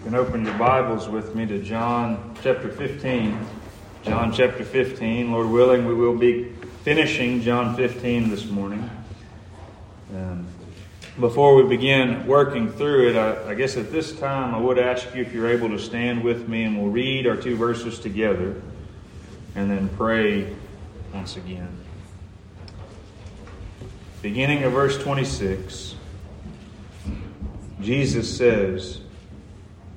You can open your Bibles with me to John chapter 15. John chapter 15. Lord willing, we will be finishing John 15 this morning. Um, before we begin working through it, I, I guess at this time I would ask you if you're able to stand with me and we'll read our two verses together and then pray once again. Beginning of verse 26, Jesus says,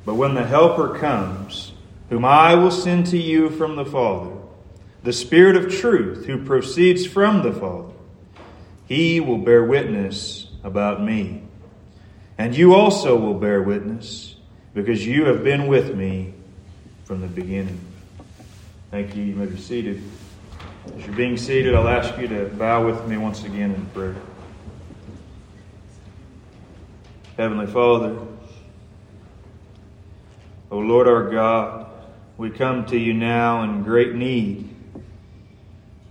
But when the Helper comes, whom I will send to you from the Father, the Spirit of truth who proceeds from the Father, he will bear witness about me. And you also will bear witness, because you have been with me from the beginning. Thank you. You may be seated. As you're being seated, I'll ask you to bow with me once again in prayer. Heavenly Father, O Lord our God, we come to you now in great need.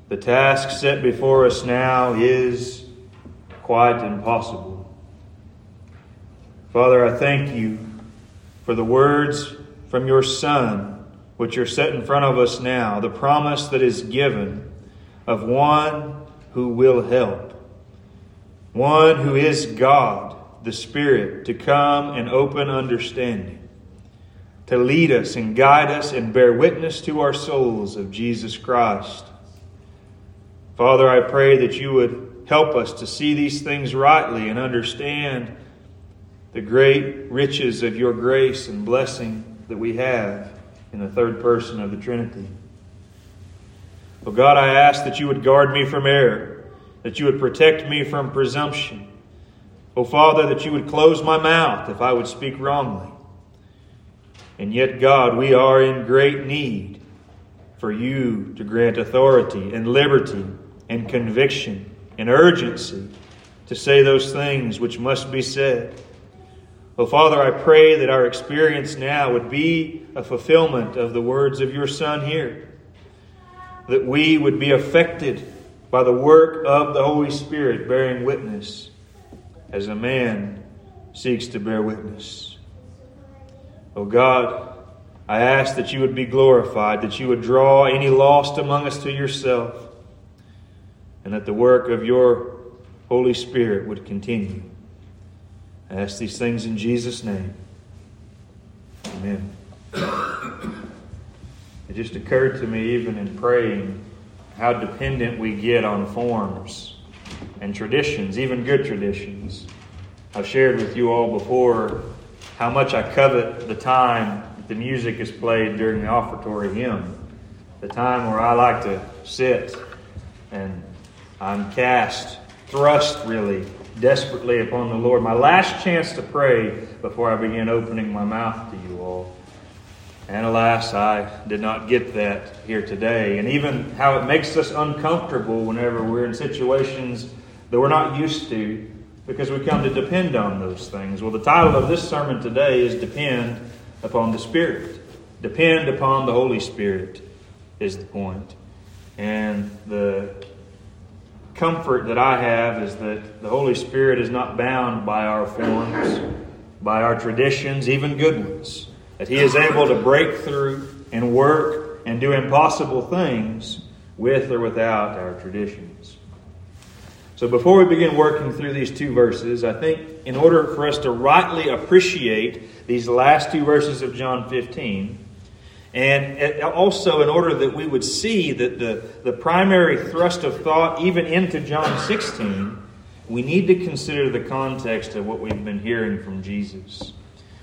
The task set before us now is quite impossible. Father, I thank you for the words from your Son which are set in front of us now, the promise that is given of one who will help, one who is God, the Spirit, to come and open understanding, to lead us and guide us and bear witness to our souls of Jesus Christ. Father, I pray that you would help us to see these things rightly and understand the great riches of your grace and blessing that we have in the third person of the Trinity. Oh God, I ask that you would guard me from error, that you would protect me from presumption. Oh Father, that you would close my mouth if I would speak wrongly. And yet, God, we are in great need for you to grant authority and liberty and conviction and urgency to say those things which must be said. Oh, Father, I pray that our experience now would be a fulfillment of the words of your Son here. That we would be affected by the work of the Holy Spirit bearing witness as a man seeks to bear witness. Oh God, I ask that you would be glorified, that you would draw any lost among us to yourself, and that the work of your Holy Spirit would continue. I ask these things in Jesus' name. Amen. It just occurred to me, even in praying, how dependent we get on forms and traditions, even good traditions. I've shared with you all before how much I covet the time that the music is played during the offertory hymn, the time where I like to sit and I'm cast, thrust really desperately upon the Lord. My last chance to pray before I begin opening my mouth to you all. And alas, I did not get that here today. And even how it makes us uncomfortable whenever we're in situations that we're not used to because we come to depend on those things. Well, the title of this sermon today is Depend Upon the Spirit. Depend upon the Holy Spirit is the point. And the comfort that I have is that the Holy Spirit is not bound by our forms, by our traditions, even good ones. That He is able to break through and work and do impossible things with or without our traditions. So, before we begin working through these two verses, I think in order for us to rightly appreciate these last two verses of John 15, and also, in order that we would see that the, the primary thrust of thought, even into John 16, we need to consider the context of what we've been hearing from Jesus.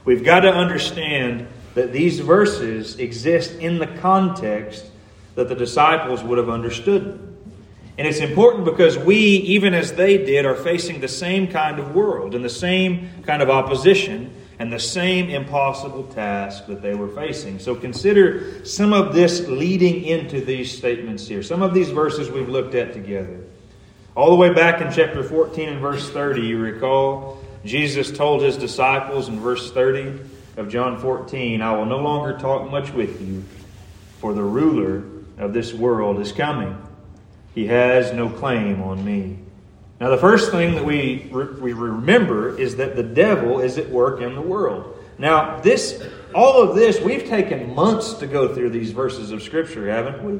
We've got to understand that these verses exist in the context that the disciples would have understood. And it's important because we, even as they did, are facing the same kind of world and the same kind of opposition and the same impossible task that they were facing. So consider some of this leading into these statements here. Some of these verses we've looked at together. All the way back in chapter 14 and verse 30, you recall, Jesus told his disciples in verse 30 of John 14, I will no longer talk much with you, for the ruler of this world is coming. He has no claim on me. Now, the first thing that we, re- we remember is that the devil is at work in the world. Now, this all of this, we've taken months to go through these verses of Scripture, haven't we?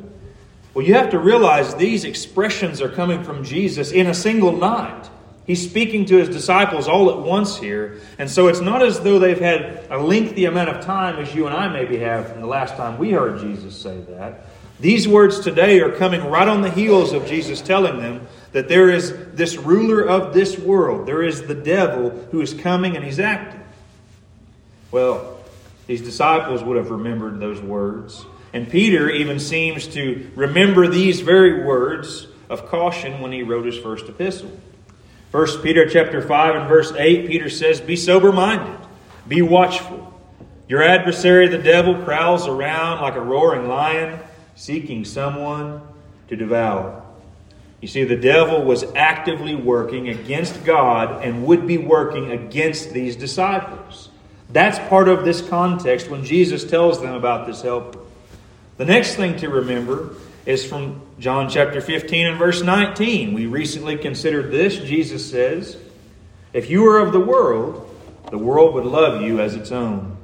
Well, you have to realize these expressions are coming from Jesus in a single night. He's speaking to his disciples all at once here. And so it's not as though they've had a lengthy amount of time as you and I maybe have from the last time we heard Jesus say that. These words today are coming right on the heels of Jesus telling them that there is this ruler of this world. There is the devil who is coming and he's active. Well, these disciples would have remembered those words. And Peter even seems to remember these very words of caution when he wrote his first epistle. 1 Peter chapter 5 and verse 8, Peter says, Be sober minded, be watchful. Your adversary, the devil, prowls around like a roaring lion, seeking someone to devour. You see, the devil was actively working against God and would be working against these disciples. That's part of this context when Jesus tells them about this helper. The next thing to remember is from John chapter 15 and verse 19. We recently considered this. Jesus says, If you were of the world, the world would love you as its own.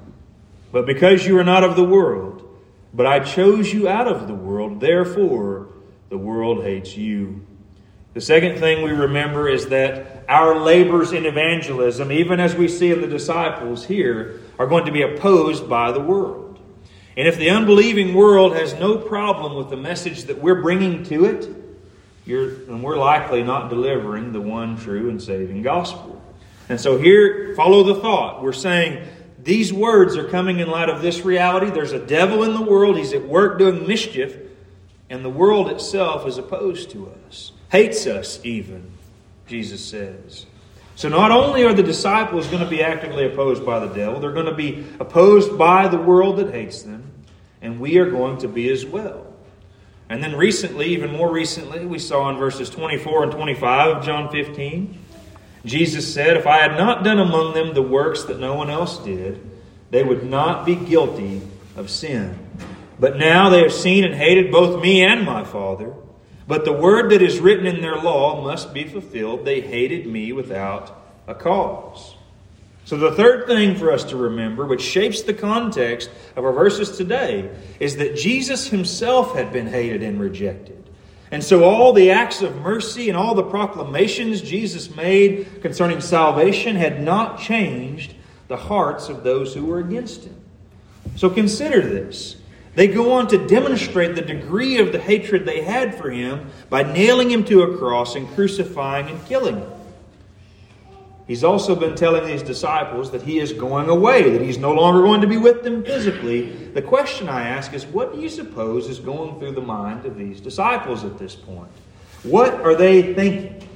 But because you are not of the world, but I chose you out of the world, therefore the world hates you. The second thing we remember is that our labors in evangelism, even as we see in the disciples here, are going to be opposed by the world. And if the unbelieving world has no problem with the message that we're bringing to it, then we're likely not delivering the one true and saving gospel. And so here, follow the thought. We're saying these words are coming in light of this reality. There's a devil in the world, he's at work doing mischief, and the world itself is opposed to us hates us even, Jesus says. So not only are the disciples going to be actively opposed by the devil, they're going to be opposed by the world that hates them, and we are going to be as well. And then recently, even more recently, we saw in verses 24 and 25 of John 15, Jesus said, If I had not done among them the works that no one else did, they would not be guilty of sin. But now they have seen and hated both me and my Father. But the word that is written in their law must be fulfilled. They hated me without a cause. So, the third thing for us to remember, which shapes the context of our verses today, is that Jesus himself had been hated and rejected. And so, all the acts of mercy and all the proclamations Jesus made concerning salvation had not changed the hearts of those who were against him. So, consider this. They go on to demonstrate the degree of the hatred they had for him by nailing him to a cross and crucifying and killing him. He's also been telling these disciples that he is going away, that he's no longer going to be with them physically. The question I ask is what do you suppose is going through the mind of these disciples at this point? What are they thinking?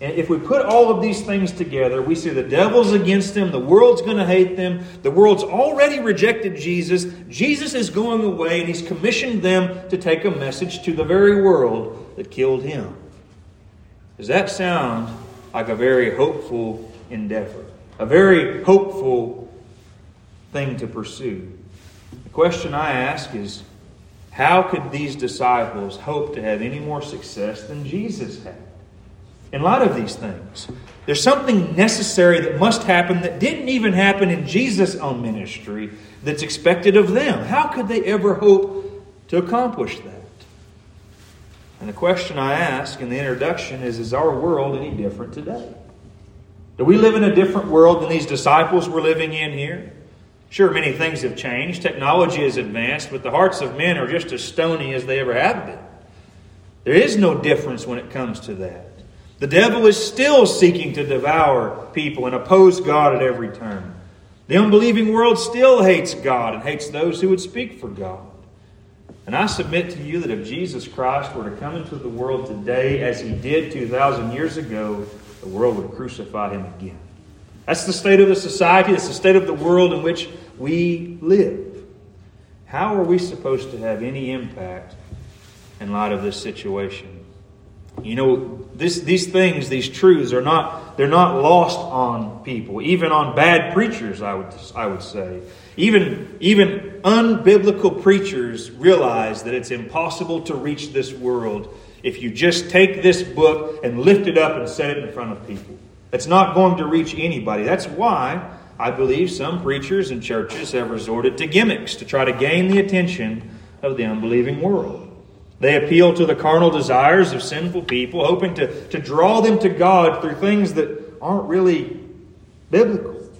And if we put all of these things together, we see the devil's against them, the world's going to hate them, the world's already rejected Jesus. Jesus is going away, and he's commissioned them to take a message to the very world that killed him. Does that sound like a very hopeful endeavor? A very hopeful thing to pursue? The question I ask is how could these disciples hope to have any more success than Jesus had? in light of these things. There's something necessary that must happen that didn't even happen in Jesus' own ministry that's expected of them. How could they ever hope to accomplish that? And the question I ask in the introduction is Is our world any different today? Do we live in a different world than these disciples were living in here? Sure, many things have changed. Technology has advanced, but the hearts of men are just as stony as they ever have been. There is no difference when it comes to that. The devil is still seeking to devour people and oppose God at every turn. The unbelieving world still hates God and hates those who would speak for God. And I submit to you that if Jesus Christ were to come into the world today as he did 2,000 years ago, the world would crucify him again. That's the state of the society, that's the state of the world in which we live. How are we supposed to have any impact in light of this situation? You know, this, these things, these truths are not, they're not lost on people, even on bad preachers, I would, I would say. Even, even unbiblical preachers realize that it's impossible to reach this world if you just take this book and lift it up and set it in front of people. It's not going to reach anybody. That's why I believe some preachers and churches have resorted to gimmicks to try to gain the attention of the unbelieving world. They appeal to the carnal desires of sinful people, hoping to, to draw them to God through things that aren't really biblical.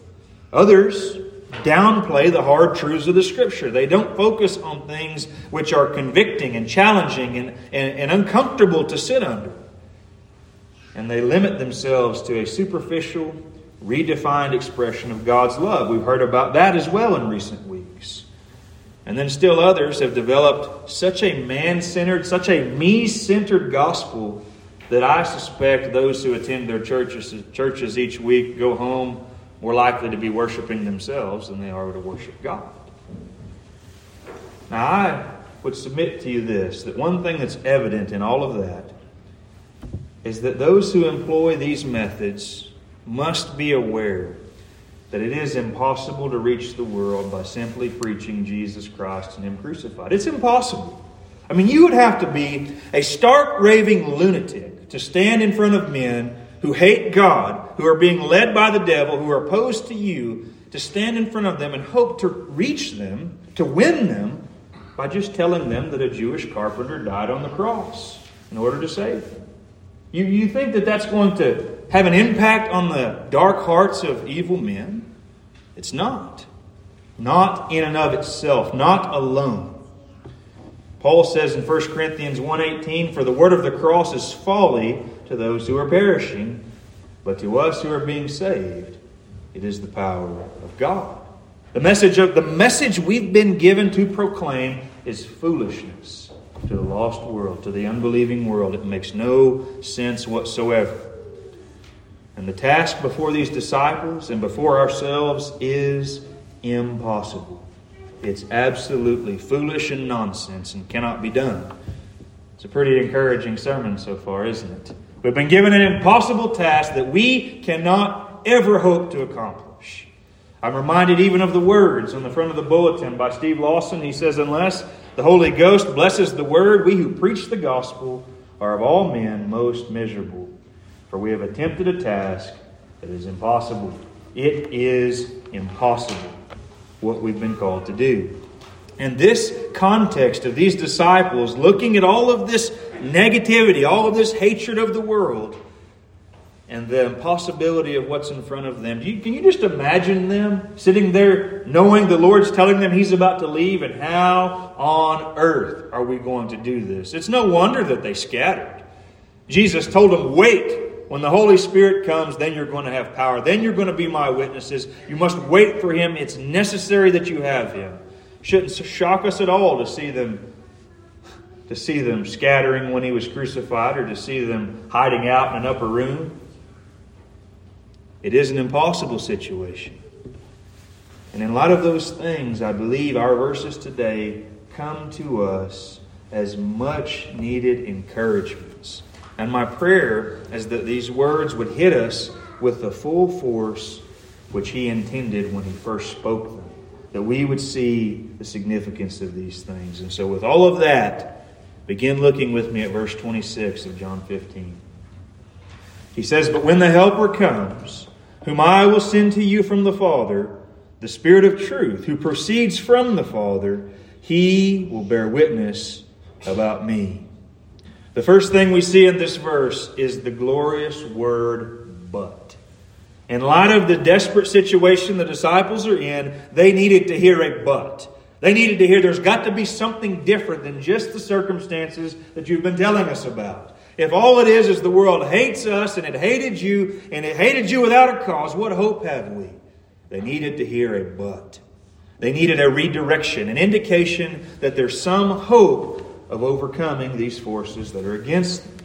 Others downplay the hard truths of the Scripture. They don't focus on things which are convicting and challenging and, and, and uncomfortable to sit under. And they limit themselves to a superficial, redefined expression of God's love. We've heard about that as well in recent weeks. And then still others have developed such a man centered, such a me centered gospel that I suspect those who attend their churches, churches each week go home more likely to be worshiping themselves than they are to worship God. Now, I would submit to you this that one thing that's evident in all of that is that those who employ these methods must be aware that it is impossible to reach the world by simply preaching Jesus Christ and Him crucified. It's impossible. I mean, you would have to be a stark raving lunatic to stand in front of men who hate God, who are being led by the devil, who are opposed to you, to stand in front of them and hope to reach them, to win them, by just telling them that a Jewish carpenter died on the cross in order to save them. You, you think that that's going to have an impact on the dark hearts of evil men? It's not. Not in and of itself, not alone. Paul says in 1 Corinthians 1:18, "For the word of the cross is folly to those who are perishing, but to us who are being saved, it is the power of God. The message of the message we've been given to proclaim is foolishness to the lost world, to the unbelieving world. It makes no sense whatsoever. And the task before these disciples and before ourselves is impossible. It's absolutely foolish and nonsense and cannot be done. It's a pretty encouraging sermon so far, isn't it? We've been given an impossible task that we cannot ever hope to accomplish. I'm reminded even of the words on the front of the bulletin by Steve Lawson. He says, Unless the Holy Ghost blesses the word, we who preach the gospel are of all men most miserable. For we have attempted a task that is impossible. It is impossible what we've been called to do. And this context of these disciples looking at all of this negativity, all of this hatred of the world, and the impossibility of what's in front of them. You, can you just imagine them sitting there knowing the Lord's telling them He's about to leave, and how on earth are we going to do this? It's no wonder that they scattered. Jesus told them, Wait. When the Holy Spirit comes, then you're going to have power. Then you're going to be my witnesses. You must wait for Him. It's necessary that you have Him. Shouldn't shock us at all to see them to see them scattering when he was crucified or to see them hiding out in an upper room. It is an impossible situation. And in light of those things, I believe our verses today come to us as much needed encouragements. And my prayer is that these words would hit us with the full force which he intended when he first spoke them. That we would see the significance of these things. And so, with all of that, Begin looking with me at verse 26 of John 15. He says, But when the Helper comes, whom I will send to you from the Father, the Spirit of truth, who proceeds from the Father, he will bear witness about me. The first thing we see in this verse is the glorious word but. In light of the desperate situation the disciples are in, they needed to hear a but. They needed to hear there's got to be something different than just the circumstances that you've been telling us about. If all it is is the world hates us and it hated you and it hated you without a cause, what hope have we? They needed to hear a but. They needed a redirection, an indication that there's some hope of overcoming these forces that are against them.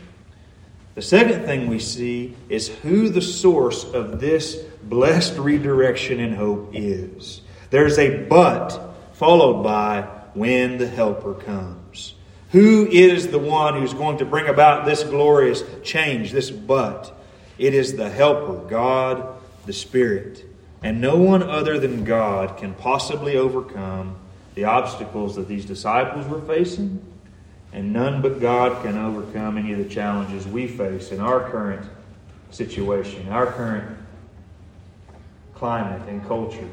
The second thing we see is who the source of this blessed redirection and hope is. There's a but followed by when the Helper comes. Who is the one who's going to bring about this glorious change, this but? It is the Helper, God the Spirit. And no one other than God can possibly overcome the obstacles that these disciples were facing. And none but God can overcome any of the challenges we face in our current situation, our current climate and culture.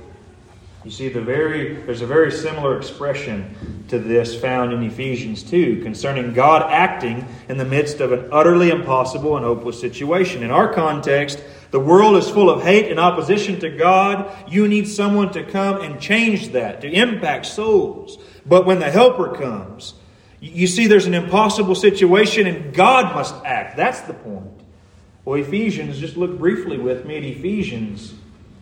You see, the very, there's a very similar expression to this found in Ephesians 2 concerning God acting in the midst of an utterly impossible and hopeless situation. In our context, the world is full of hate and opposition to God. You need someone to come and change that, to impact souls. But when the Helper comes, you see there's an impossible situation and God must act. That's the point. Well, Ephesians, just look briefly with me at Ephesians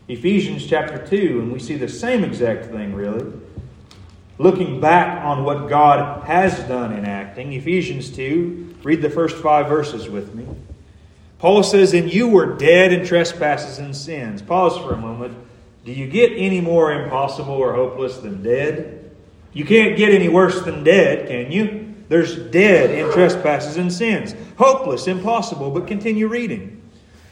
Ephesians chapter 2, and we see the same exact thing, really. Looking back on what God has done in acting, Ephesians 2, read the first five verses with me. Paul says, And you were dead in trespasses and sins. Pause for a moment. Do you get any more impossible or hopeless than dead? You can't get any worse than dead, can you? There's dead in trespasses and sins. Hopeless, impossible, but continue reading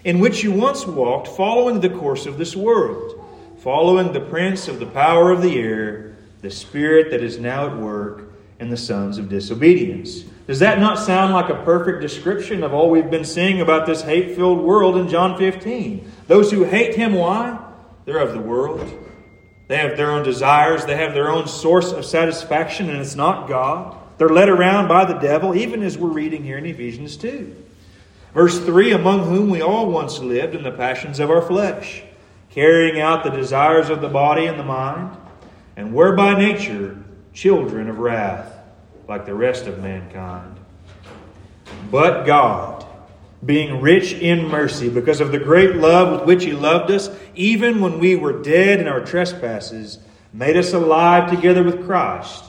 in which you once walked, following the course of this world, following the prince of the power of the air, the spirit that is now at work in the sons of disobedience. Does that not sound like a perfect description of all we've been seeing about this hate filled world in John 15? Those who hate him, why? They're of the world. They have their own desires, they have their own source of satisfaction, and it's not God. They're led around by the devil, even as we're reading here in Ephesians 2. Verse 3 Among whom we all once lived in the passions of our flesh, carrying out the desires of the body and the mind, and were by nature children of wrath, like the rest of mankind. But God, being rich in mercy, because of the great love with which He loved us, even when we were dead in our trespasses, made us alive together with Christ.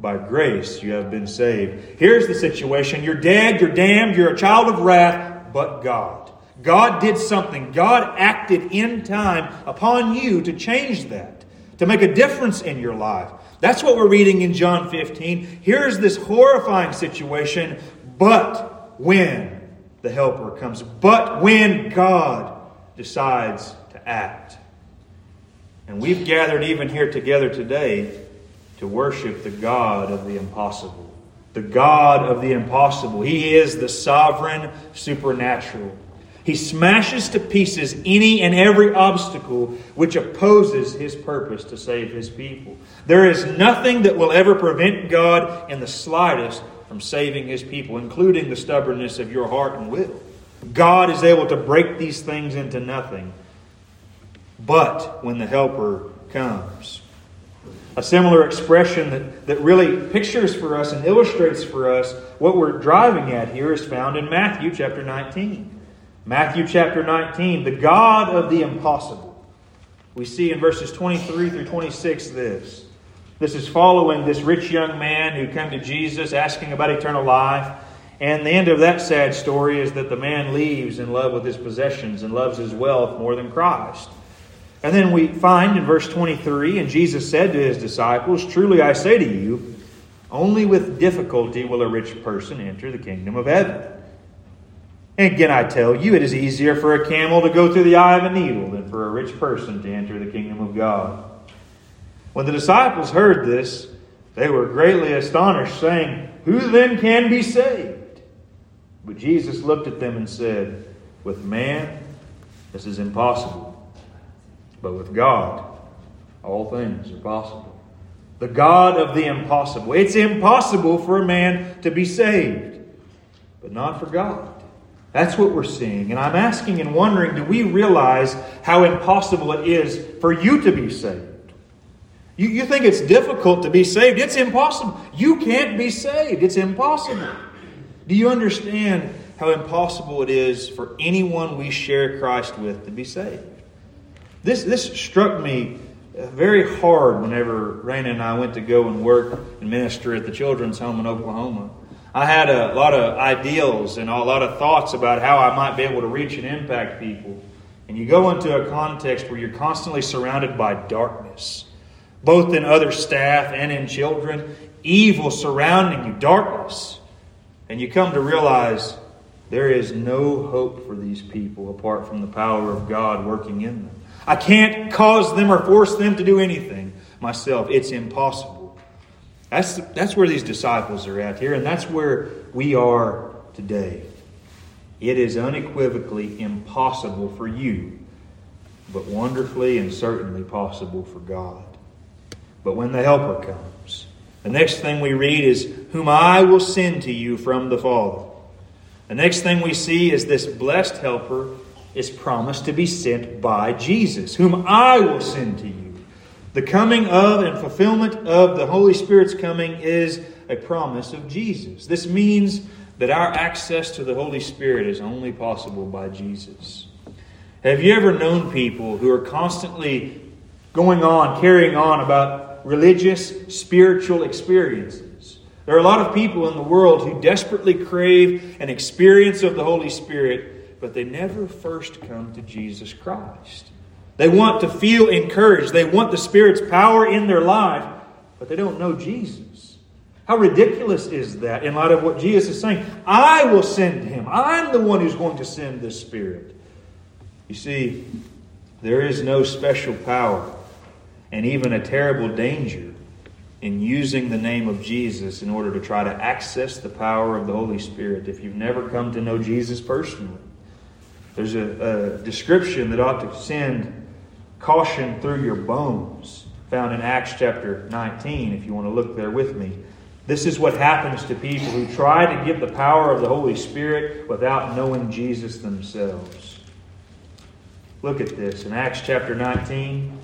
By grace you have been saved. Here's the situation you're dead, you're damned, you're a child of wrath, but God. God did something. God acted in time upon you to change that, to make a difference in your life. That's what we're reading in John 15. Here's this horrifying situation, but when the Helper comes, but when God decides to act. And we've gathered even here together today to worship the God of the impossible. The God of the impossible. He is the sovereign supernatural. He smashes to pieces any and every obstacle which opposes his purpose to save his people. There is nothing that will ever prevent God in the slightest from saving his people, including the stubbornness of your heart and will. God is able to break these things into nothing. But when the Helper comes, a similar expression that, that really pictures for us and illustrates for us what we're driving at here is found in Matthew chapter 19. Matthew chapter 19, the God of the impossible. We see in verses 23 through 26 this. This is following this rich young man who came to Jesus asking about eternal life. And the end of that sad story is that the man leaves in love with his possessions and loves his wealth more than Christ. And then we find in verse 23 and Jesus said to his disciples, Truly I say to you, only with difficulty will a rich person enter the kingdom of heaven. Again, I tell you, it is easier for a camel to go through the eye of a needle than for a rich person to enter the kingdom of God. When the disciples heard this, they were greatly astonished, saying, Who then can be saved? But Jesus looked at them and said, With man, this is impossible but with God, all things are possible. The God of the impossible. It's impossible for a man to be saved, but not for God. That's what we're seeing. And I'm asking and wondering do we realize how impossible it is for you to be saved? You, you think it's difficult to be saved? It's impossible. You can't be saved. It's impossible. Do you understand how impossible it is for anyone we share Christ with to be saved? This, this struck me very hard whenever Raina and I went to go and work and minister at the children's home in Oklahoma. I had a lot of ideals and a lot of thoughts about how I might be able to reach and impact people. And you go into a context where you're constantly surrounded by darkness, both in other staff and in children, evil surrounding you, darkness. And you come to realize there is no hope for these people apart from the power of God working in them. I can't cause them or force them to do anything myself. It's impossible. That's, that's where these disciples are at here, and that's where we are today. It is unequivocally impossible for you, but wonderfully and certainly possible for God. But when the Helper comes, the next thing we read is, Whom I will send to you from the Father. The next thing we see is this blessed Helper is promised to be sent by Jesus, whom I will send to you. The coming of and fulfillment of the Holy Spirit's coming is a promise of Jesus. This means that our access to the Holy Spirit is only possible by Jesus. Have you ever known people who are constantly going on, carrying on about religious, spiritual experiences? There are a lot of people in the world who desperately crave an experience of the Holy Spirit, but they never first come to Jesus Christ. They want to feel encouraged. They want the Spirit's power in their life, but they don't know Jesus. How ridiculous is that in light of what Jesus is saying? I will send him. I'm the one who's going to send the Spirit. You see, there is no special power and even a terrible danger in using the name of Jesus in order to try to access the power of the Holy Spirit if you've never come to know Jesus personally. There's a, a description that ought to send caution through your bones, found in Acts chapter 19, if you want to look there with me. This is what happens to people who try to get the power of the Holy Spirit without knowing Jesus themselves. Look at this in Acts chapter 19.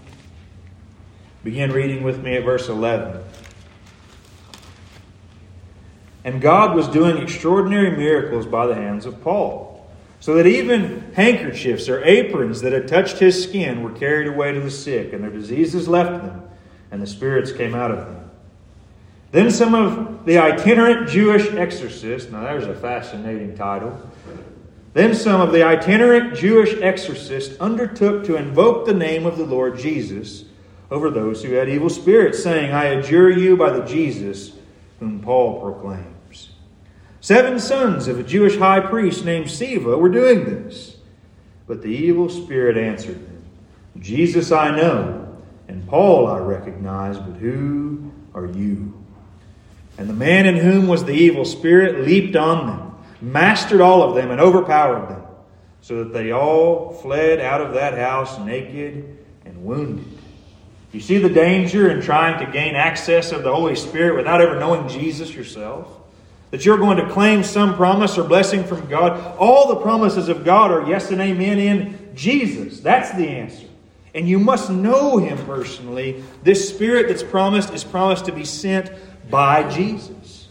Begin reading with me at verse 11. And God was doing extraordinary miracles by the hands of Paul so that even handkerchiefs or aprons that had touched his skin were carried away to the sick, and their diseases left them, and the spirits came out of them. Then some of the itinerant Jewish exorcists, now there's a fascinating title. Then some of the itinerant Jewish exorcists undertook to invoke the name of the Lord Jesus over those who had evil spirits, saying, I adjure you by the Jesus whom Paul proclaimed. Seven sons of a Jewish high priest named Sceva were doing this. But the evil spirit answered them Jesus I know, and Paul I recognize, but who are you? And the man in whom was the evil spirit leaped on them, mastered all of them, and overpowered them, so that they all fled out of that house naked and wounded. You see the danger in trying to gain access of the Holy Spirit without ever knowing Jesus yourself? That you're going to claim some promise or blessing from God. All the promises of God are yes and amen in Jesus. That's the answer. And you must know Him personally. This Spirit that's promised is promised to be sent by Jesus.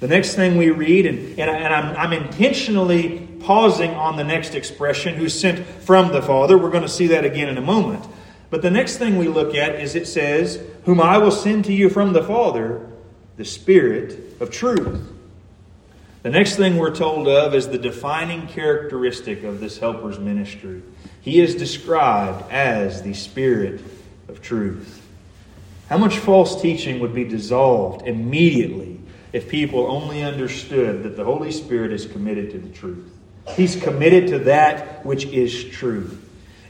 The next thing we read, and, and, and I'm, I'm intentionally pausing on the next expression, who's sent from the Father. We're going to see that again in a moment. But the next thing we look at is it says, Whom I will send to you from the Father, the Spirit of truth. The next thing we're told of is the defining characteristic of this helper's ministry. He is described as the Spirit of truth. How much false teaching would be dissolved immediately if people only understood that the Holy Spirit is committed to the truth? He's committed to that which is true.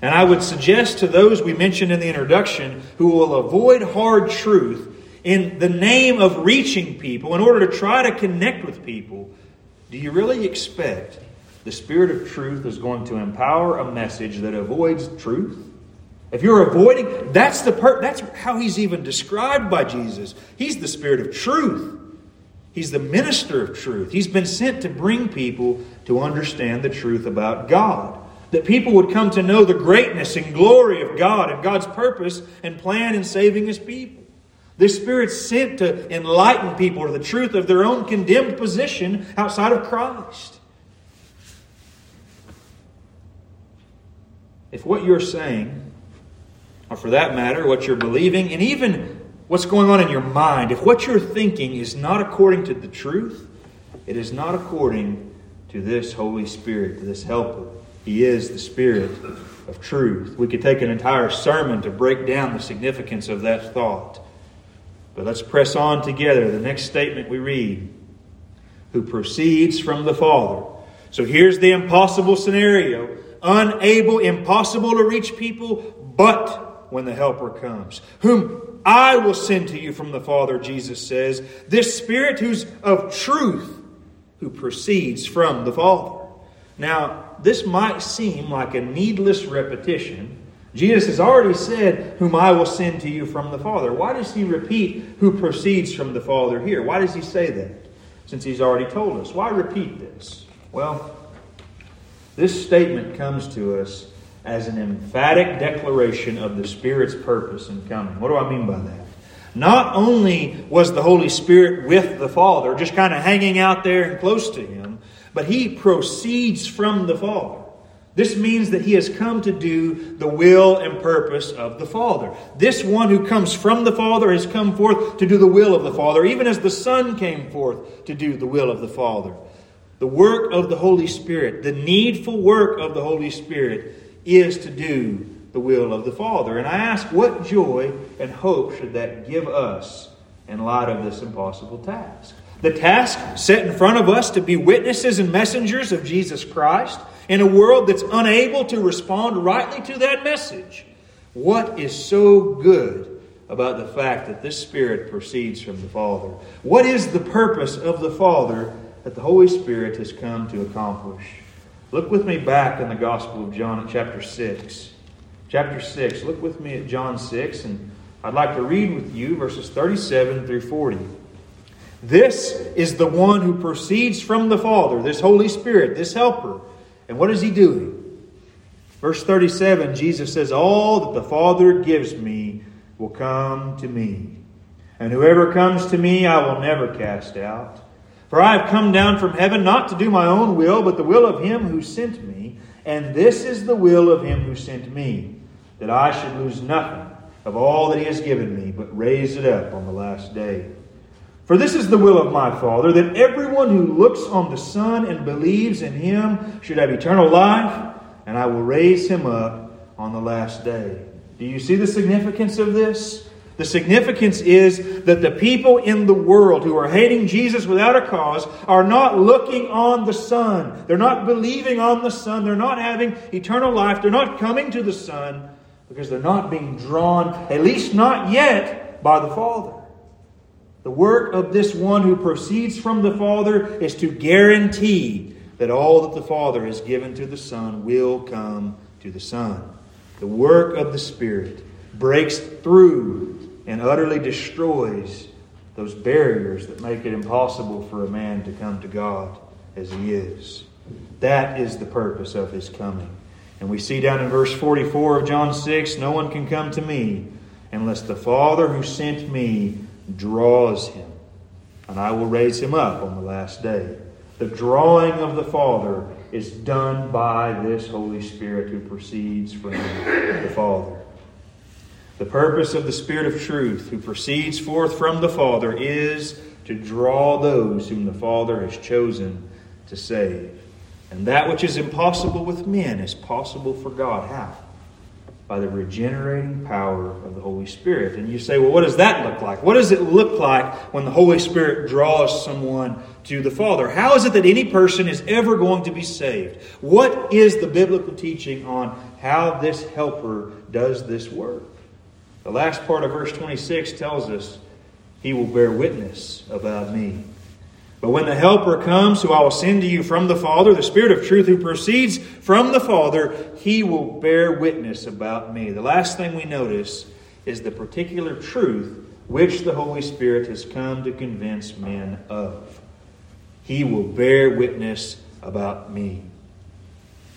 And I would suggest to those we mentioned in the introduction who will avoid hard truth in the name of reaching people, in order to try to connect with people, do you really expect the Spirit of truth is going to empower a message that avoids truth? If you're avoiding, that's the per, that's how he's even described by Jesus. He's the Spirit of truth. He's the minister of truth. He's been sent to bring people to understand the truth about God. That people would come to know the greatness and glory of God and God's purpose and plan in saving his people. This Spirit's sent to enlighten people to the truth of their own condemned position outside of Christ. If what you're saying, or for that matter, what you're believing, and even what's going on in your mind, if what you're thinking is not according to the truth, it is not according to this Holy Spirit, to this Helper. He is the Spirit of truth. We could take an entire sermon to break down the significance of that thought. But let's press on together. The next statement we read who proceeds from the Father. So here's the impossible scenario unable, impossible to reach people, but when the Helper comes, whom I will send to you from the Father, Jesus says, this Spirit who's of truth, who proceeds from the Father. Now, this might seem like a needless repetition Jesus has already said, Whom I will send to you from the Father. Why does he repeat who proceeds from the Father here? Why does he say that? Since he's already told us. Why repeat this? Well, this statement comes to us as an emphatic declaration of the Spirit's purpose in coming. What do I mean by that? Not only was the Holy Spirit with the Father, just kind of hanging out there and close to Him, but He proceeds from the Father. This means that he has come to do the will and purpose of the Father. This one who comes from the Father has come forth to do the will of the Father, even as the Son came forth to do the will of the Father. The work of the Holy Spirit, the needful work of the Holy Spirit, is to do the will of the Father. And I ask, what joy and hope should that give us in light of this impossible task? The task set in front of us to be witnesses and messengers of Jesus Christ in a world that's unable to respond rightly to that message. What is so good about the fact that this Spirit proceeds from the Father? What is the purpose of the Father that the Holy Spirit has come to accomplish? Look with me back in the Gospel of John at chapter 6. Chapter 6. Look with me at John 6, and I'd like to read with you verses 37 through 40. This is the one who proceeds from the Father, this Holy Spirit, this Helper. And what is he doing? Verse 37, Jesus says, All that the Father gives me will come to me. And whoever comes to me, I will never cast out. For I have come down from heaven not to do my own will, but the will of him who sent me. And this is the will of him who sent me, that I should lose nothing of all that he has given me, but raise it up on the last day. For this is the will of my Father, that everyone who looks on the Son and believes in him should have eternal life, and I will raise him up on the last day. Do you see the significance of this? The significance is that the people in the world who are hating Jesus without a cause are not looking on the Son. They're not believing on the Son. They're not having eternal life. They're not coming to the Son because they're not being drawn, at least not yet, by the Father. The work of this one who proceeds from the Father is to guarantee that all that the Father has given to the Son will come to the Son. The work of the Spirit breaks through and utterly destroys those barriers that make it impossible for a man to come to God as he is. That is the purpose of his coming. And we see down in verse 44 of John 6 no one can come to me unless the Father who sent me draws him, and I will raise him up on the last day. The drawing of the Father is done by this Holy Spirit who proceeds from the Father. The purpose of the Spirit of truth who proceeds forth from the Father is to draw those whom the Father has chosen to save. And that which is impossible with men is possible for God. How? By the regenerating power of the Holy Spirit. And you say, well, what does that look like? What does it look like when the Holy Spirit draws someone to the Father? How is it that any person is ever going to be saved? What is the biblical teaching on how this helper does this work? The last part of verse 26 tells us, He will bear witness about me. But when the Helper comes, who I will send to you from the Father, the Spirit of truth who proceeds from the Father, he will bear witness about me. The last thing we notice is the particular truth which the Holy Spirit has come to convince men of. He will bear witness about me.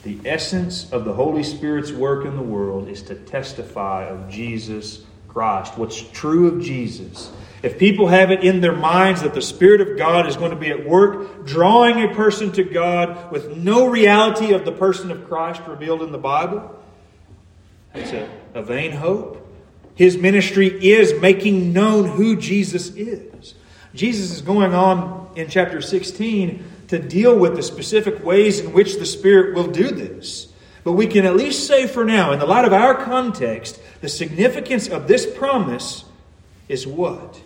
The essence of the Holy Spirit's work in the world is to testify of Jesus Christ, what's true of Jesus. If people have it in their minds that the Spirit of God is going to be at work drawing a person to God with no reality of the person of Christ revealed in the Bible, it's a, a vain hope. His ministry is making known who Jesus is. Jesus is going on in chapter 16 to deal with the specific ways in which the Spirit will do this. But we can at least say for now, in the light of our context, the significance of this promise is what?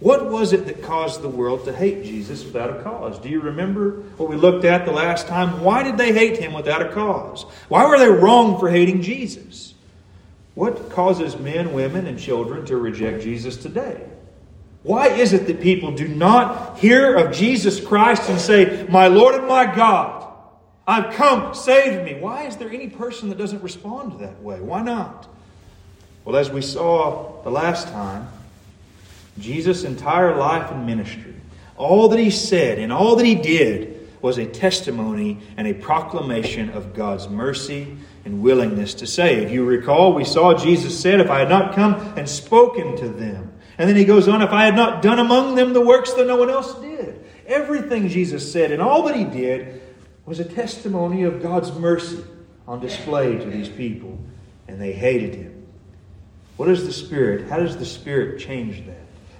What was it that caused the world to hate Jesus without a cause? Do you remember what we looked at the last time? Why did they hate him without a cause? Why were they wrong for hating Jesus? What causes men, women, and children to reject Jesus today? Why is it that people do not hear of Jesus Christ and say, My Lord and my God? I've come, save me. Why is there any person that doesn't respond that way? Why not? Well, as we saw the last time, Jesus' entire life and ministry, all that he said and all that he did was a testimony and a proclamation of God's mercy and willingness to save. You recall, we saw Jesus said, If I had not come and spoken to them. And then he goes on, If I had not done among them the works that no one else did. Everything Jesus said and all that he did was a testimony of God's mercy on display to these people, and they hated him. What is the Spirit? How does the Spirit change that?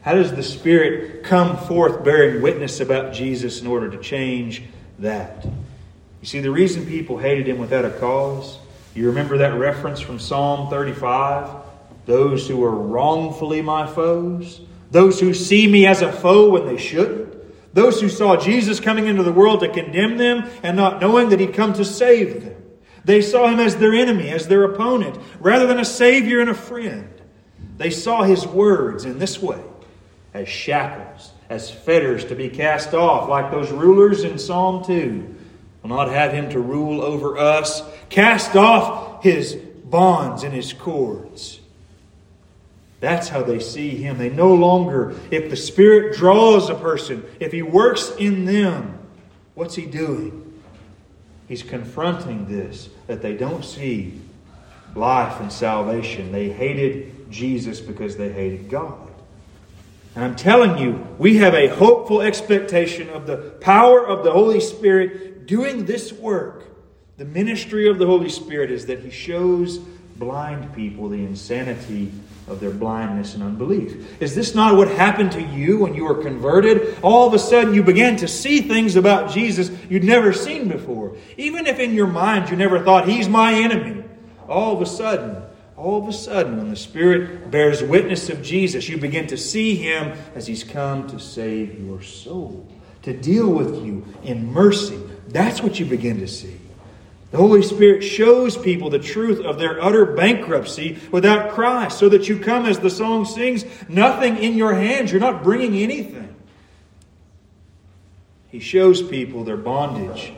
How does the Spirit come forth bearing witness about Jesus in order to change that? You see, the reason people hated him without a cause, you remember that reference from Psalm 35? Those who are wrongfully my foes, those who see me as a foe when they shouldn't, those who saw Jesus coming into the world to condemn them and not knowing that he'd come to save them. They saw him as their enemy, as their opponent, rather than a Savior and a friend. They saw his words in this way as shackles, as fetters to be cast off, like those rulers in Psalm 2 will not have him to rule over us. Cast off his bonds and his cords. That's how they see him. They no longer, if the Spirit draws a person, if he works in them, what's he doing? He's confronting this that they don't see life and salvation. They hated Jesus because they hated God. And I'm telling you, we have a hopeful expectation of the power of the Holy Spirit doing this work. The ministry of the Holy Spirit is that He shows blind people the insanity of their blindness and unbelief. Is this not what happened to you when you were converted? All of a sudden, you began to see things about Jesus you'd never seen before. Even if in your mind you never thought, He's my enemy. All of a sudden, all of a sudden, when the Spirit bears witness of Jesus, you begin to see Him as He's come to save your soul, to deal with you in mercy. That's what you begin to see. The Holy Spirit shows people the truth of their utter bankruptcy without Christ, so that you come, as the song sings, nothing in your hands. You're not bringing anything. He shows people their bondage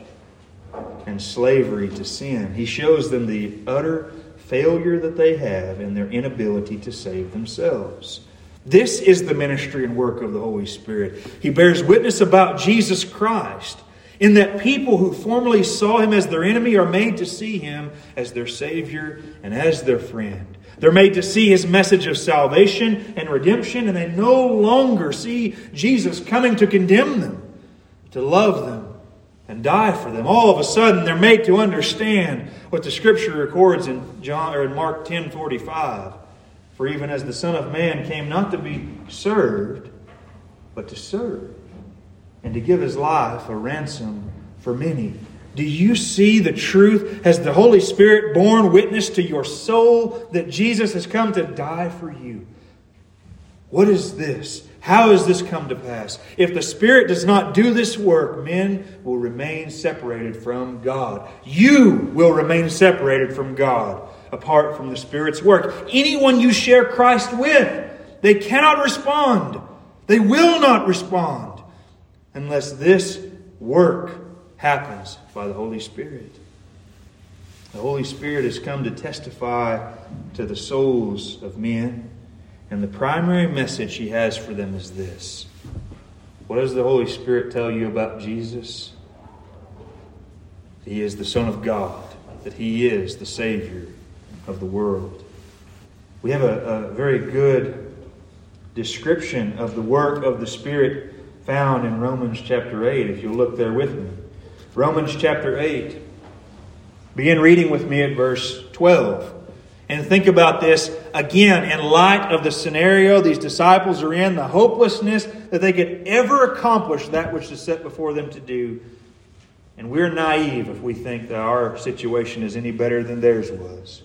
and slavery to sin. He shows them the utter failure that they have and their inability to save themselves. This is the ministry and work of the Holy Spirit. He bears witness about Jesus Christ in that people who formerly saw him as their enemy are made to see him as their Savior and as their friend. They're made to see his message of salvation and redemption, and they no longer see Jesus coming to condemn them, to love them, and die for them. All of a sudden, they're made to understand what the Scripture records in John or in Mark ten forty five. For even as the Son of Man came not to be served, but to serve and to give his life a ransom for many. Do you see the truth? Has the Holy Spirit borne witness to your soul that Jesus has come to die for you? What is this? How has this come to pass? If the Spirit does not do this work, men will remain separated from God. You will remain separated from God apart from the Spirit's work. Anyone you share Christ with, they cannot respond. They will not respond unless this work happens by the Holy Spirit. The Holy Spirit has come to testify to the souls of men, and the primary message he has for them is this. What does the Holy Spirit tell you about Jesus? He is the Son of God, that he is the Savior of the world. We have a, a very good description of the work of the Spirit found in Romans chapter 8, if you'll look there with me. Romans chapter 8. Begin reading with me at verse 12. And think about this again in light of the scenario these disciples are in, the hopelessness that they could ever accomplish that which is set before them to do. And we're naive if we think that our situation is any better than theirs was.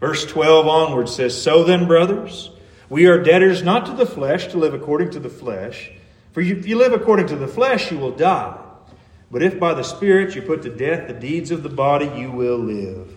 Verse 12 onward says, So then, brothers, we are debtors not to the flesh to live according to the flesh. For if you live according to the flesh, you will die. But if by the Spirit you put to death the deeds of the body, you will live.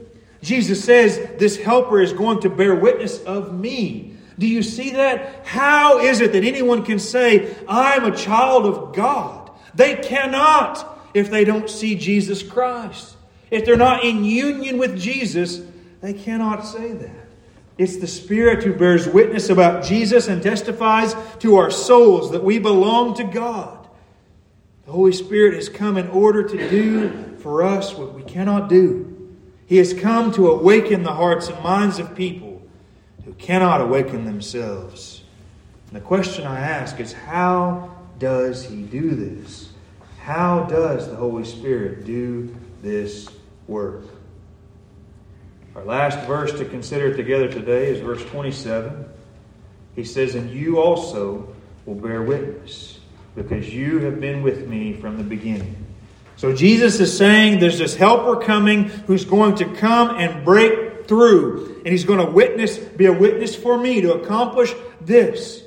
Jesus says, This helper is going to bear witness of me. Do you see that? How is it that anyone can say, I'm a child of God? They cannot if they don't see Jesus Christ. If they're not in union with Jesus, they cannot say that. It's the Spirit who bears witness about Jesus and testifies to our souls that we belong to God. The Holy Spirit has come in order to do for us what we cannot do. He has come to awaken the hearts and minds of people who cannot awaken themselves. And the question I ask is how does He do this? How does the Holy Spirit do this work? Our last verse to consider together today is verse 27. He says, And you also will bear witness, because you have been with me from the beginning. So Jesus is saying there's this helper coming who's going to come and break through. And he's going to witness, be a witness for me to accomplish this.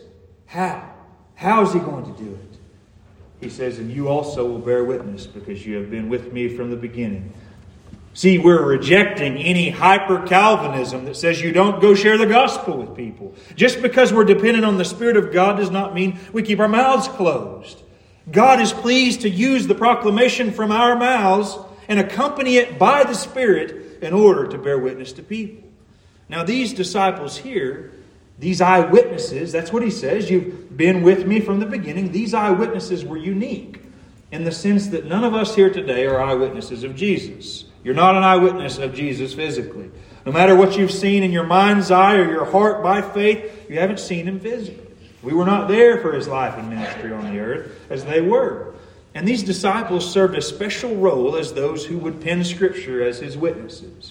How? How is he going to do it? He says, And you also will bear witness because you have been with me from the beginning. See, we're rejecting any hyper Calvinism that says you don't go share the gospel with people. Just because we're dependent on the Spirit of God does not mean we keep our mouths closed. God is pleased to use the proclamation from our mouths and accompany it by the Spirit in order to bear witness to people. Now, these disciples here, these eyewitnesses, that's what he says, you've been with me from the beginning. These eyewitnesses were unique in the sense that none of us here today are eyewitnesses of Jesus. You're not an eyewitness of Jesus physically. No matter what you've seen in your mind's eye or your heart by faith, you haven't seen him physically. We were not there for his life and ministry on the earth as they were. And these disciples served a special role as those who would pen Scripture as his witnesses.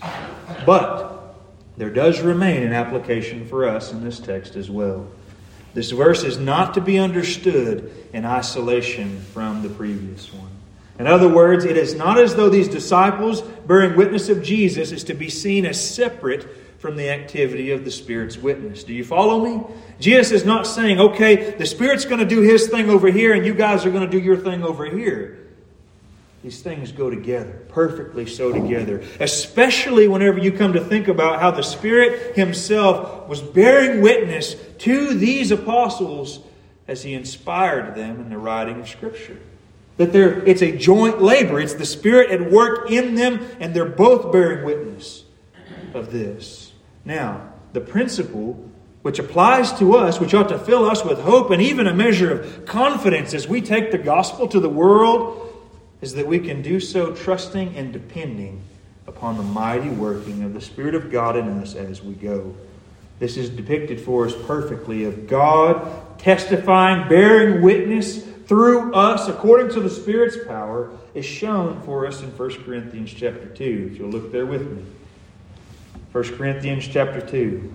But there does remain an application for us in this text as well. This verse is not to be understood in isolation from the previous one. In other words, it is not as though these disciples bearing witness of Jesus is to be seen as separate from the activity of the Spirit's witness. Do you follow me? Jesus is not saying, okay, the Spirit's going to do his thing over here and you guys are going to do your thing over here. These things go together, perfectly so together. Especially whenever you come to think about how the Spirit Himself was bearing witness to these apostles as He inspired them in the writing of Scripture. That they it's a joint labor. It's the Spirit at work in them, and they're both bearing witness of this. Now, the principle which applies to us, which ought to fill us with hope and even a measure of confidence as we take the gospel to the world, is that we can do so trusting and depending upon the mighty working of the Spirit of God in us as we go. This is depicted for us perfectly of God testifying, bearing witness through us according to the Spirit's power, is shown for us in 1 Corinthians chapter 2. If you'll look there with me. 1 Corinthians chapter 2.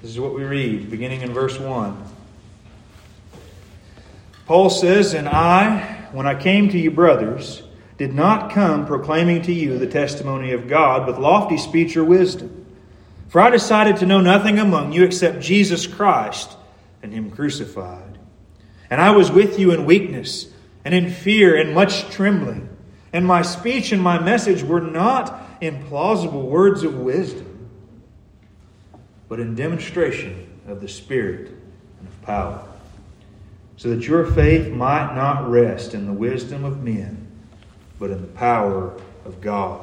This is what we read, beginning in verse 1. Paul says, And I, when I came to you, brothers, did not come proclaiming to you the testimony of God with lofty speech or wisdom. For I decided to know nothing among you except Jesus Christ and Him crucified. And I was with you in weakness and in fear and much trembling. And my speech and my message were not in plausible words of wisdom, but in demonstration of the Spirit and of power, so that your faith might not rest in the wisdom of men, but in the power of God.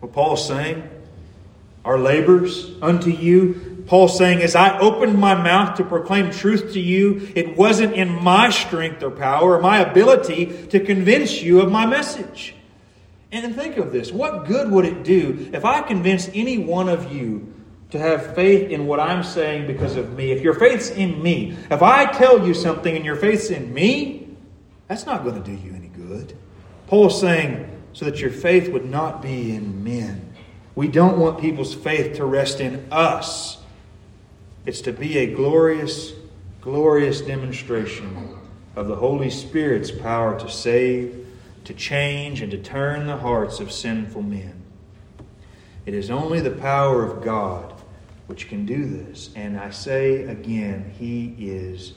What Paul's saying, our labors unto you Paul saying, as I opened my mouth to proclaim truth to you, it wasn't in my strength or power or my ability to convince you of my message. And think of this what good would it do if I convinced any one of you to have faith in what I'm saying because of me? If your faith's in me, if I tell you something and your faith's in me, that's not going to do you any good. Paul's saying, so that your faith would not be in men. We don't want people's faith to rest in us It's to be a glorious, glorious demonstration of the Holy Spirit's power to save, to change, and to turn the hearts of sinful men. It is only the power of God which can do this. And I say again, He is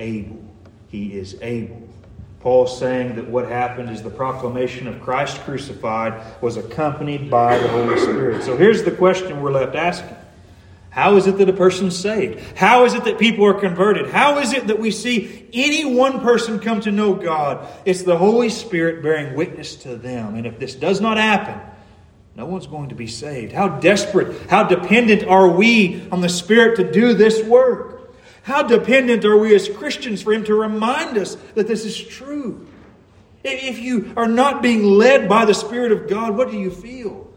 able. He is able. Paul's saying that what happened is the proclamation of Christ crucified was accompanied by the Holy Spirit. So here's the question we're left asking How is it that a person's saved? How is it that people are converted? How is it that we see any one person come to know God? It's the Holy Spirit bearing witness to them. And if this does not happen, no one's going to be saved. How desperate, how dependent are we on the Spirit to do this work? How dependent are we as Christians for Him to remind us that this is true? If you are not being led by the Spirit of God, what do you feel?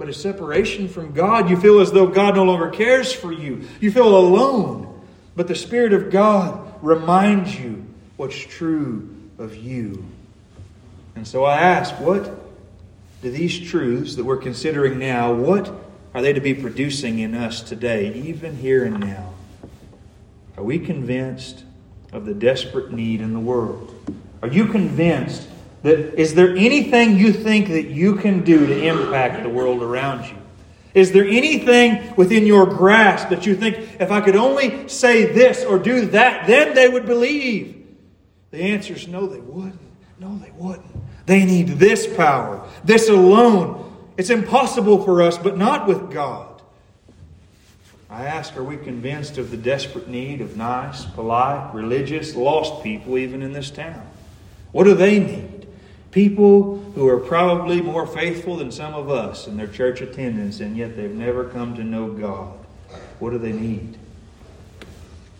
But a separation from God. You feel as though God no longer cares for you. You feel alone. But the Spirit of God reminds you what's true of you. And so I ask, what do these truths that we're considering now, what are they to be producing in us today, even here and now? Are we convinced of the desperate need in the world? Are you convinced that is there anything you think that you can do to impact the world around you? Is there anything within your grasp that you think, if I could only say this or do that, then they would believe? The answer is no, they wouldn't. No, they wouldn't. They need this power, this alone. It's impossible for us, but not with God. I ask, are we convinced of the desperate need of nice, polite, religious, lost people even in this town? What do they need? People who are probably more faithful than some of us in their church attendance, and yet they've never come to know God. What do they need?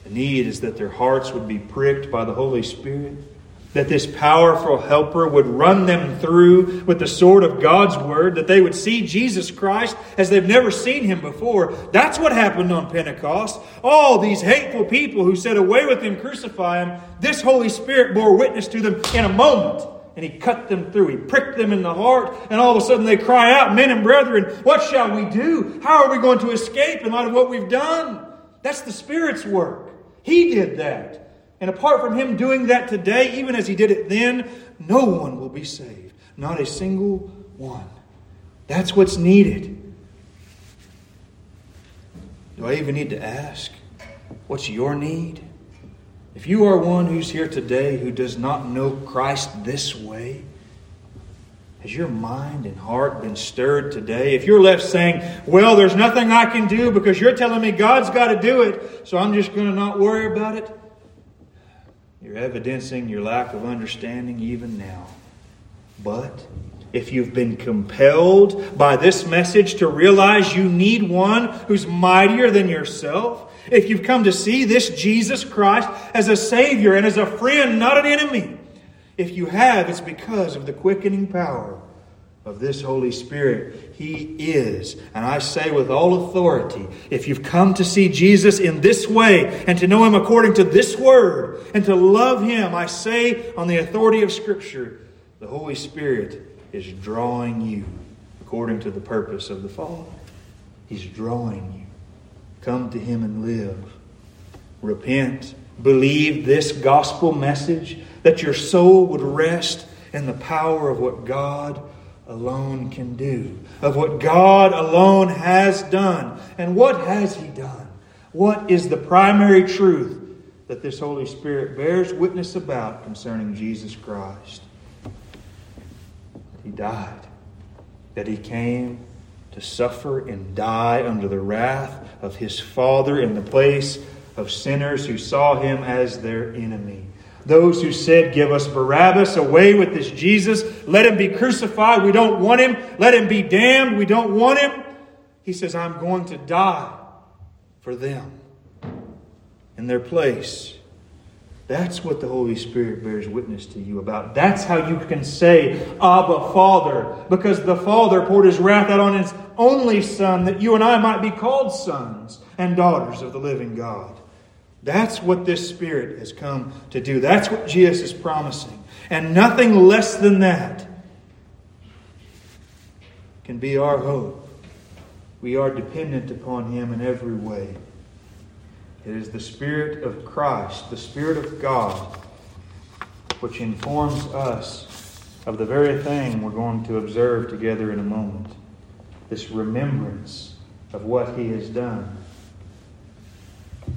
The need is that their hearts would be pricked by the Holy Spirit that this powerful helper would run them through with the sword of God's word, that they would see Jesus Christ as they've never seen him before. That's what happened on Pentecost. All these hateful people who said, Away with him, crucify him, this Holy Spirit bore witness to them in a moment. And he cut them through. He pricked them in the heart. And all of a sudden they cry out, Men and brethren, what shall we do? How are we going to escape in light of what we've done? That's the Spirit's work. He did that. And apart from Him doing that today, even as He did it then, no one will be saved. Not a single one. That's what's needed. Do I even need to ask? What's your need? If you are one who's here today who does not know Christ this way, has your mind and heart been stirred today? If you're left saying, Well, there's nothing I can do because you're telling me God's got to do it, so I'm just going to not worry about it, you're evidencing your lack of understanding even now. But if you've been compelled by this message to realize you need one who's mightier than yourself, if you've come to see this Jesus Christ as a Savior and as a friend, not an enemy, if you have, it's because of the quickening power of this Holy Spirit. He is. And I say with all authority if you've come to see Jesus in this way and to know Him according to this word and to love Him, I say on the authority of Scripture, the Holy Spirit is drawing you according to the purpose of the Father. He's drawing you. Come to Him and live. Repent. Believe this gospel message that your soul would rest in the power of what God alone can do, of what God alone has done. And what has He done? What is the primary truth that this Holy Spirit bears witness about concerning Jesus Christ? He died, that He came to suffer and die under the wrath of His Father in the place of sinners who saw Him as their enemy. Those who said, Give us Barabbas, away with this Jesus, let him be crucified, we don't want him, let him be damned, we don't want him. He says, I'm going to die for them in their place. That's what the Holy Spirit bears witness to you about. That's how you can say, Abba, Father, because the Father poured his wrath out on his only Son that you and I might be called sons and daughters of the living God. That's what this Spirit has come to do. That's what Jesus is promising. And nothing less than that can be our hope. We are dependent upon Him in every way. It is the Spirit of Christ, the Spirit of God, which informs us of the very thing we're going to observe together in a moment this remembrance of what He has done.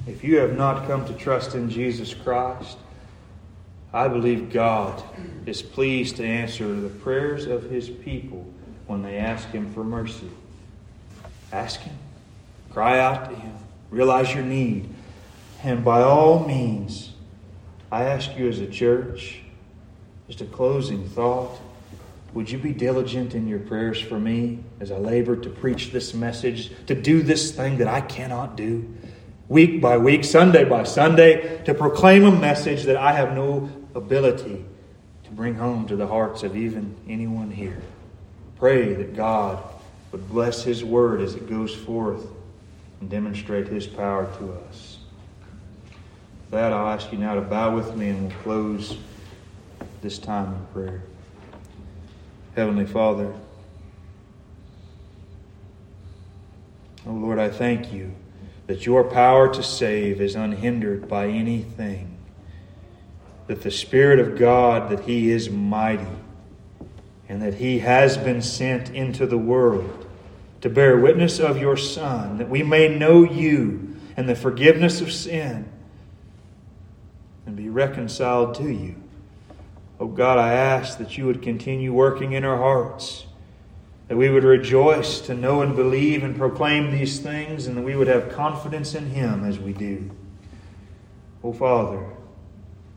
If you have not come to trust in Jesus Christ, I believe God is pleased to answer the prayers of His people when they ask Him for mercy. Ask Him, cry out to Him, realize your need, and by all means, I ask you as a church, just a closing thought. Would you be diligent in your prayers for me as I labor to preach this message, to do this thing that I cannot do, week by week, Sunday by Sunday, to proclaim a message that I have no ability to bring home to the hearts of even anyone here? Pray that God would bless His word as it goes forth and demonstrate His power to us. That, I'll ask you now to bow with me and we'll close this time in prayer. Heavenly Father, oh Lord, I thank you that your power to save is unhindered by anything, that the Spirit of God, that He is mighty, and that He has been sent into the world to bear witness of your Son, that we may know you and the forgiveness of sin and be reconciled to you. Oh God, I ask that you would continue working in our hearts, that we would rejoice to know and believe and proclaim these things, and that we would have confidence in Him as we do. Oh Father,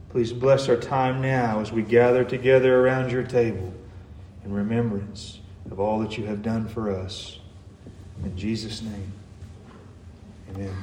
please bless our time now as we gather together around your table in remembrance of all that you have done for us. In Jesus' name, amen.